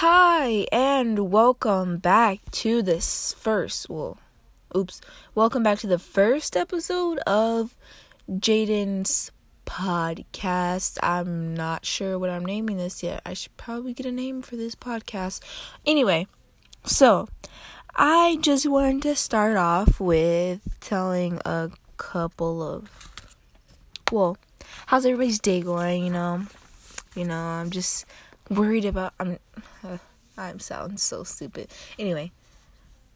Hi, and welcome back to this first, well, oops, welcome back to the first episode of Jadan's podcast. I'm not sure what I'm naming this yet. I should probably get a name for this podcast. Anyway, so I just wanted to start off with telling a couple of, well, how's everybody's day going, you know? You know, I'm just worried about I'm uh, I'm sounding so stupid. Anyway,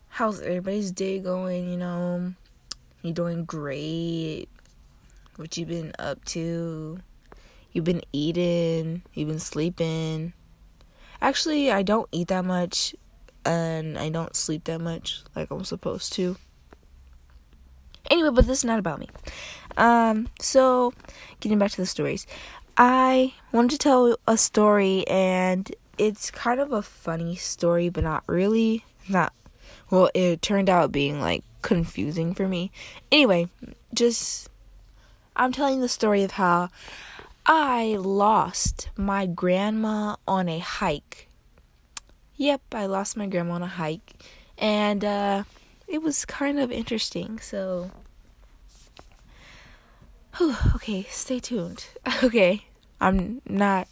how's everybody's day going, you know? You doing great? What you been up to? You've been eating, you've been sleeping. Actually, I don't eat that much and I don't sleep that much like I'm supposed to. Anyway, but this is not about me. Um, so getting back to the stories. I wanted to tell a story, and it's kind of a funny story, but not really. Not well, it turned out being like confusing for me. Anyway, just I'm telling the story of how I lost my grandma on a hike. Yep, I lost my grandma on a hike, and uh, it was kind of interesting. So Whew, okay, stay tuned. Okay, I'm not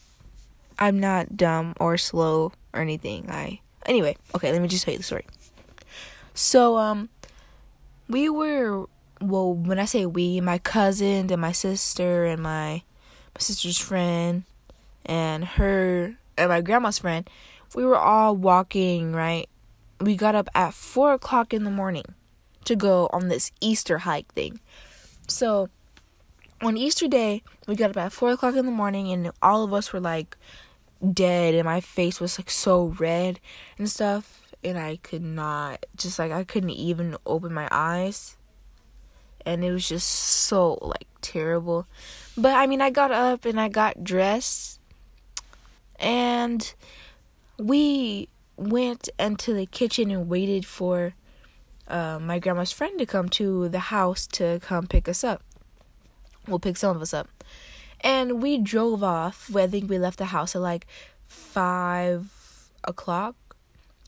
I'm not dumb or slow or anything. I anyway, okay, let me just tell you the story. So um we were well, when I say we, my cousin and my sister and my my sister's friend and her and my grandma's friend, we were all walking, right? We got up at four o'clock in the morning to go on this Easter hike thing. So on Easter Day, we got up at four o'clock in the morning, and all of us were like dead, and my face was like so red and stuff, and I could not, just like I couldn't even open my eyes, and it was just so like terrible. But I mean, I got up and I got dressed, and we went into the kitchen and waited for uh, my grandma's friend to come to the house to come pick us up will pick some of us up. And we drove off. I think we left the house at like five o'clock.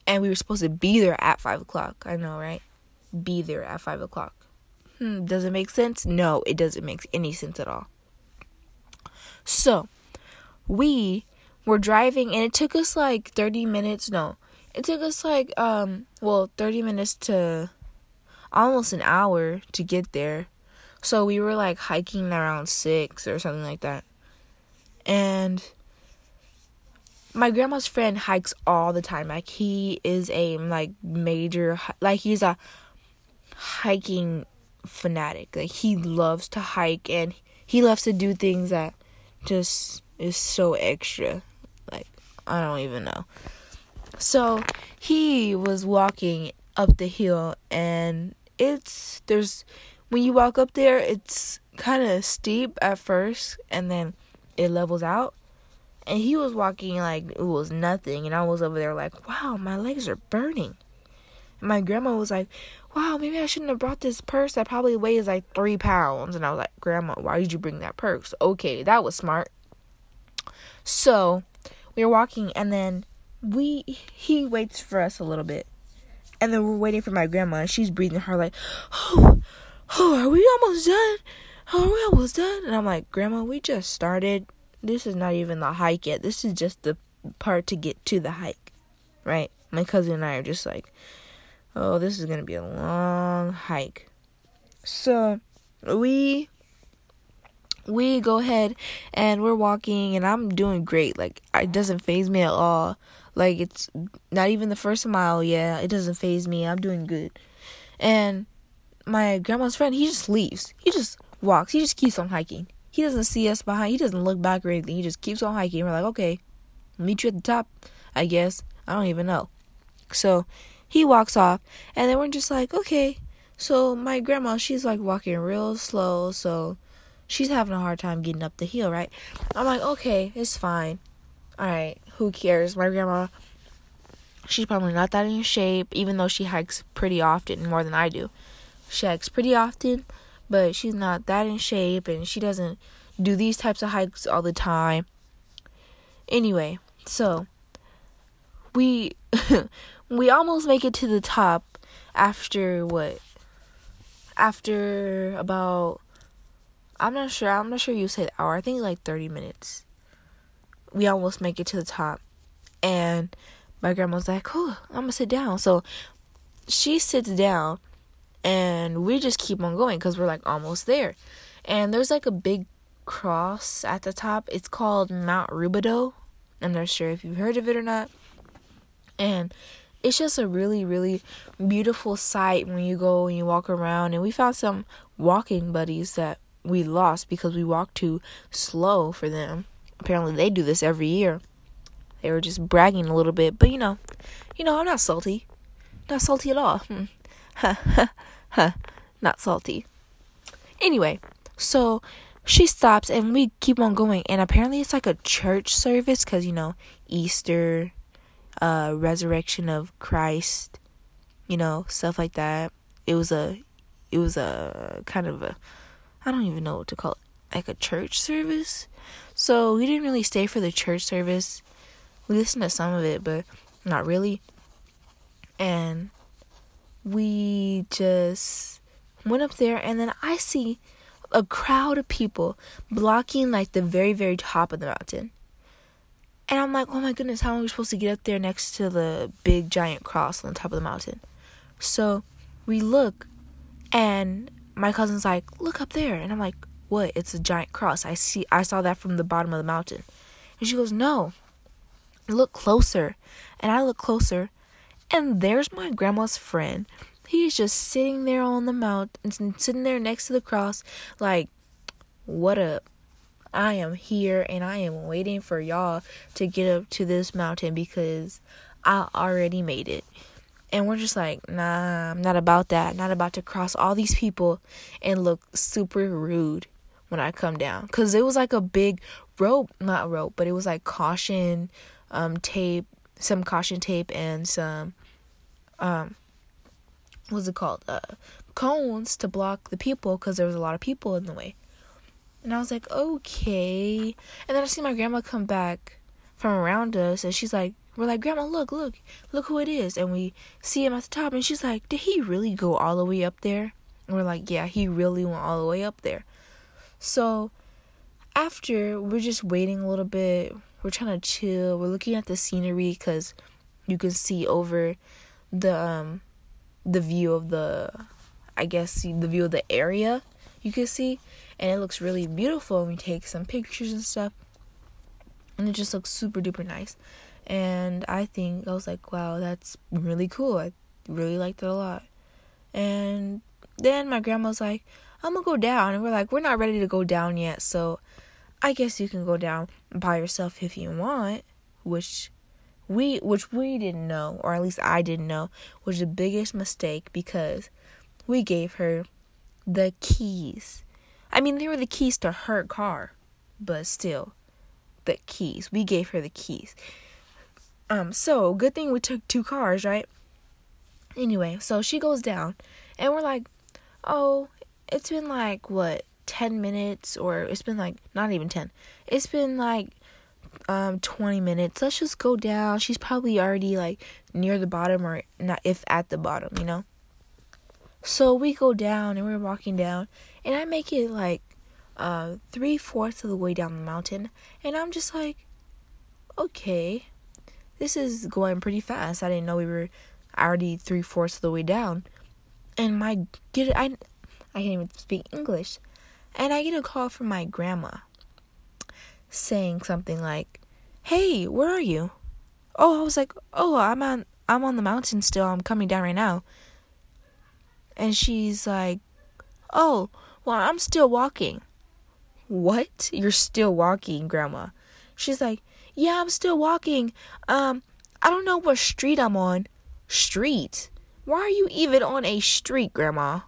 And we were supposed to be there at five o'clock. I know, right? Be there at five o'clock. Hmm, does it make sense? No, it doesn't make any sense at all. So, we were driving and it took us like 30 minutes. No, it took us like, um, well, 30 minutes to almost an hour to get there. So we were like hiking around six or something like that. And my grandma's friend hikes all the time. Like he is a like major like he's a hiking fanatic. Like he loves to hike and he loves to do things that just is so extra. Like I don't even know. So he was walking up the hill and it's there's when you walk up there, it's kind of steep at first and then it levels out. And he was walking like it was nothing, and I was over there like, wow, my legs are burning. And my grandma was like, wow, maybe I shouldn't have brought this purse that probably weighs like three pounds. And I was like, Grandma, why did you bring that purse? Okay, that was smart. So we were walking, and then we he waits for us a little bit, and then we're waiting for my grandma, and she's breathing hard like, oh oh, are we almost done? Are we almost done? And I'm like, Grandma, we just started. This is not even the hike yet. This is just the part to get to the hike, right? My cousin and I are just like, oh, this is gonna be a long hike. So we we go ahead and we're walking and I'm doing great. Like it doesn't phase me at all. Like it's not even the first mile, yeah, it doesn't phase me. I'm doing good. And my grandma's friend, he just leaves. He just walks. He just keeps on hiking. He doesn't see us behind. He doesn't look back or anything. He just keeps on hiking. We're like, okay, meet you at the top, I guess. I don't even know. So he walks off, and then we're just like, okay. So my grandma, she's like walking real slow, so she's having a hard time getting up the hill, right? I'm like, okay, it's fine. All right, who cares? My grandma, she's probably not that in shape, even though she hikes pretty often, more than I do. She hikes pretty often, but she's not that in shape and she doesn't do these types of hikes all the time. Anyway, so we we almost make it to the top after what? After about I'm not sure. I'm not sure you said hour. I think like 30 minutes. We almost make it to the top. And my grandma's like, "Oh, I'm going to sit down." So she sits down and we just keep on going cuz we're like almost there. And there's like a big cross at the top. It's called Mount Rubidoux. I'm not sure if you've heard of it or not. And it's just a really, really beautiful sight when you go and you walk around. And we found some walking buddies that we lost because we walked too slow for them. Apparently, they do this every year. They were just bragging a little bit, but you know, you know, I'm not salty. Not salty at all. Hmm. not salty. Anyway, so she stops and we keep on going and apparently it's like a church service cuz you know, Easter, uh resurrection of Christ, you know, stuff like that. It was a it was a kind of a I don't even know what to call it, like a church service. So we didn't really stay for the church service. We listened to some of it, but not really. And we just went up there, and then I see a crowd of people blocking like the very, very top of the mountain. And I'm like, oh my goodness, how are we supposed to get up there next to the big giant cross on the top of the mountain? So we look, and my cousin's like, "Look up there," and I'm like, "What? It's a giant cross. I see. I saw that from the bottom of the mountain." And she goes, "No, look closer." And I look closer, and there's my grandma's friend. He's just sitting there on the mountain, sitting there next to the cross, like, "What up?" I am here and I am waiting for y'all to get up to this mountain because I already made it. And we're just like, nah, I'm not about that. Not about to cross all these people and look super rude when I come down. Cause it was like a big rope, not rope, but it was like caution um, tape, some caution tape and some um what's it called? Uh cones to block the people because there was a lot of people in the way. And I was like, okay. And then I see my grandma come back from around us and she's like, we're like, Grandma, look, look, look who it is. And we see him at the top, and she's like, Did he really go all the way up there? And we're like, Yeah, he really went all the way up there. So after, we're just waiting a little bit. We're trying to chill. We're looking at the scenery because you can see over the um the view of the I guess the view of the area you can see and it looks really beautiful and we take some pictures and stuff and it just looks super duper nice and I think I was like, wow, that's really cool. I really liked it a lot. And then my grandma's like, I'm gonna go down. And we're like, we're not ready to go down yet. So I guess you can go down by yourself if you want, which we which we didn't know, or at least I didn't know, was the biggest mistake because we gave her the keys. I mean, they were the keys to her car, but still, the keys. We gave her the keys. Um, so good thing we took two cars, right? Anyway, so she goes down, and we're like, oh, it's been like what 10 minutes, or it's been like not even 10. It's been like um 20 minutes. Let's just go down. She's probably already like near the bottom, or not if at the bottom, you know. So we go down, and we're walking down, and I make it like uh three fourths of the way down the mountain, and I'm just like, okay this is going pretty fast. I didn't know we were already three fourths of the way down. And my get I I can't even speak English. And I get a call from my grandma saying something like, Hey, where are you? Oh, I was like, Oh, I'm on I'm on the mountain still, I'm coming down right now. And she's like, Oh, well I'm still walking. What? You're still walking, grandma. She's like, yeah, I'm still walking. Um, I don't know what street I'm on. Street? Why are you even on a street, Grandma?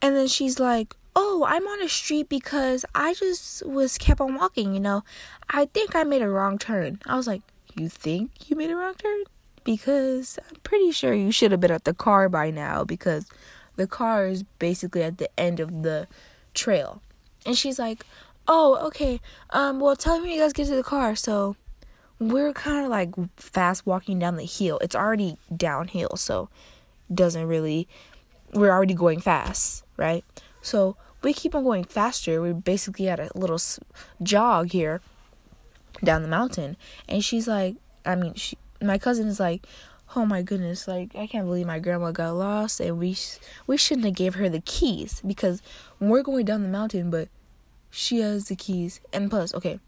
And then she's like, Oh, I'm on a street because I just was kept on walking, you know. I think I made a wrong turn. I was like, You think you made a wrong turn? Because I'm pretty sure you should have been at the car by now because the car is basically at the end of the trail. And she's like, Oh, okay. Um, well tell me when you guys get to the car. So we're kind of like fast walking down the hill. It's already downhill, so doesn't really we're already going fast, right? So we keep on going faster. We're basically at a little jog here down the mountain, and she's like, I mean, she, my cousin is like, oh my goodness, like I can't believe my grandma got lost, and we we shouldn't have gave her the keys because we're going down the mountain, but she has the keys, and plus, okay,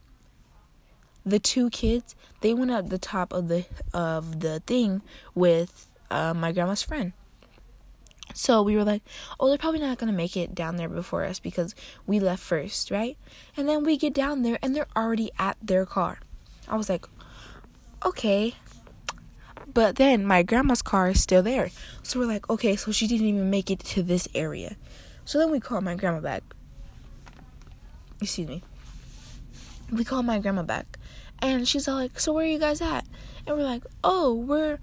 the two kids they went up the top of the of the thing with uh, my grandma's friend. So we were like, oh, they're probably not gonna make it down there before us because we left first, right? And then we get down there and they're already at their car. I was like, okay. But then my grandma's car is still there. So we're like, okay, so she didn't even make it to this area. So then we call my grandma back. Excuse me. We call my grandma back. And she's all like, So where are you guys at? And we're like, Oh, we're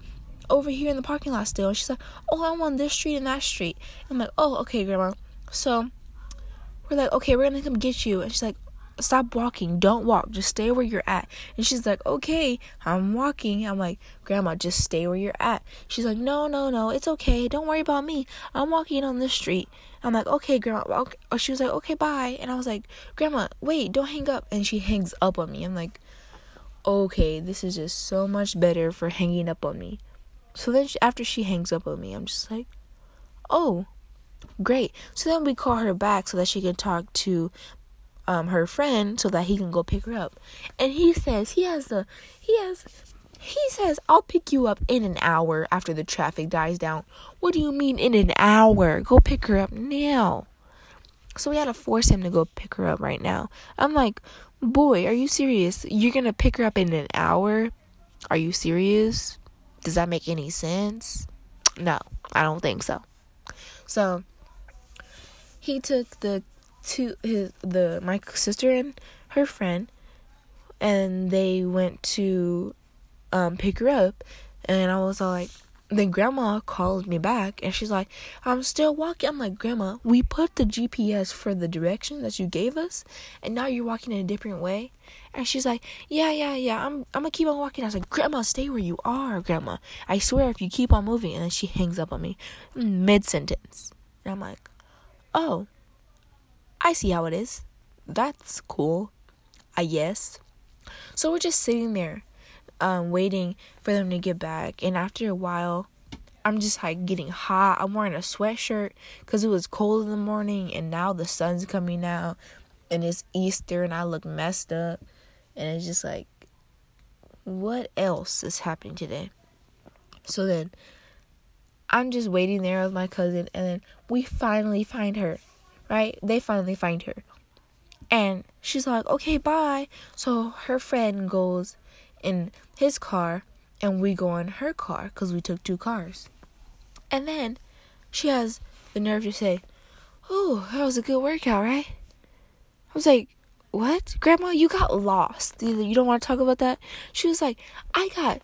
over here in the parking lot still. And she's like, Oh, I'm on this street and that street. I'm like, Oh, okay, grandma. So we're like, Okay, we're gonna come get you. And she's like, Stop walking. Don't walk. Just stay where you're at. And she's like, Okay, I'm walking. I'm like, Grandma, just stay where you're at. She's like, No, no, no. It's okay. Don't worry about me. I'm walking on this street. I'm like, Okay, Grandma. Okay. Uh, she was like, Okay, bye. And I was like, Grandma, wait, don't hang up. And she hangs up on me. I'm like, okay, this is just so much better for hanging up on me. So then, she, after she hangs up on me, I'm just like, oh, great. So then we call her back so that she can talk to um, her friend so that he can go pick her up. And he says he has the he has he says I'll pick you up in an hour after the traffic dies down. What do you mean in an hour? Go pick her up now. So we had to force him to go pick her up right now. I'm like, Boy, are you serious? You're gonna pick her up in an hour? Are you serious? Does that make any sense? No, I don't think so. So he took the two his the my sister and her friend and they went to um pick her up and I was all like then grandma called me back and she's like, I'm still walking. I'm like, Grandma, we put the GPS for the direction that you gave us and now you're walking in a different way. And she's like, Yeah, yeah, yeah, I'm I'm gonna keep on walking. I was like, Grandma, stay where you are, Grandma. I swear if you keep on moving and then she hangs up on me mid sentence. And I'm like, Oh, I see how it is. That's cool. I guess. So we're just sitting there um, waiting for them to get back. And after a while, I'm just like getting hot. I'm wearing a sweatshirt because it was cold in the morning, and now the sun's coming out, and it's Easter, and I look messed up. And it's just like, what else is happening today? So then I'm just waiting there with my cousin, and then we finally find her, right? They finally find her. And she's like, okay, bye. So her friend goes in his car and we go in her car because we took two cars. And then she has the nerve to say, Oh, that was a good workout, right? I was like, What? Grandma, you got lost. You don't want to talk about that? She was like, I got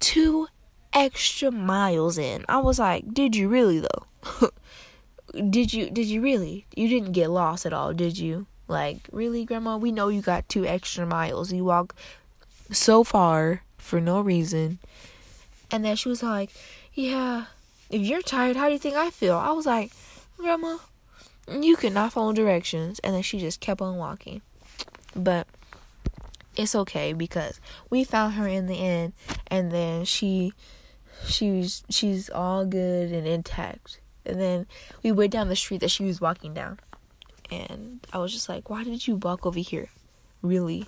two extra miles in. I was like, Did you really though? did you did you really? You didn't get lost at all, did you? Like, really, Grandma? We know you got two extra miles. You walk so far for no reason. And then she was like, Yeah, if you're tired, how do you think I feel? I was like, Grandma, you cannot follow directions. And then she just kept on walking. But it's okay because we found her in the end and then she she's she's all good and intact. And then we went down the street that she was walking down. And I was just like, Why did you walk over here? Really?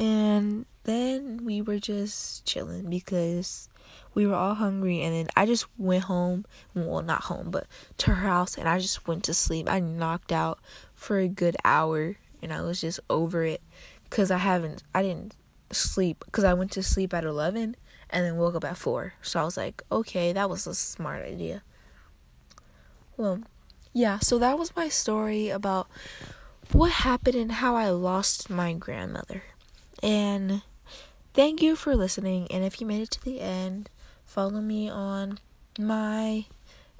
And then we were just chilling because we were all hungry and then I just went home, well not home, but to her house and I just went to sleep. I knocked out for a good hour and I was just over it cuz I haven't I didn't sleep cuz I went to sleep at 11 and then woke up at 4. So I was like, "Okay, that was a smart idea." Well, yeah, so that was my story about what happened and how I lost my grandmother. And thank you for listening. And if you made it to the end, follow me on my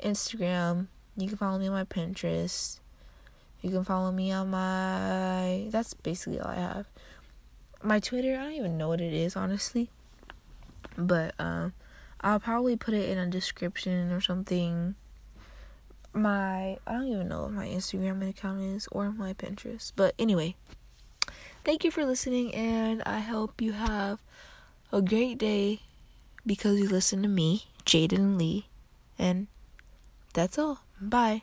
Instagram. You can follow me on my Pinterest. You can follow me on my. That's basically all I have. my Twitter, I don't even know what it is honestly. But um I'll probably put it in a description or something. My I don't even know what my Instagram account is or my Pinterest. But anyway, thank you for listening and I hope you have a great day because you listen to me, Jadan Lee. And that's all. Bye.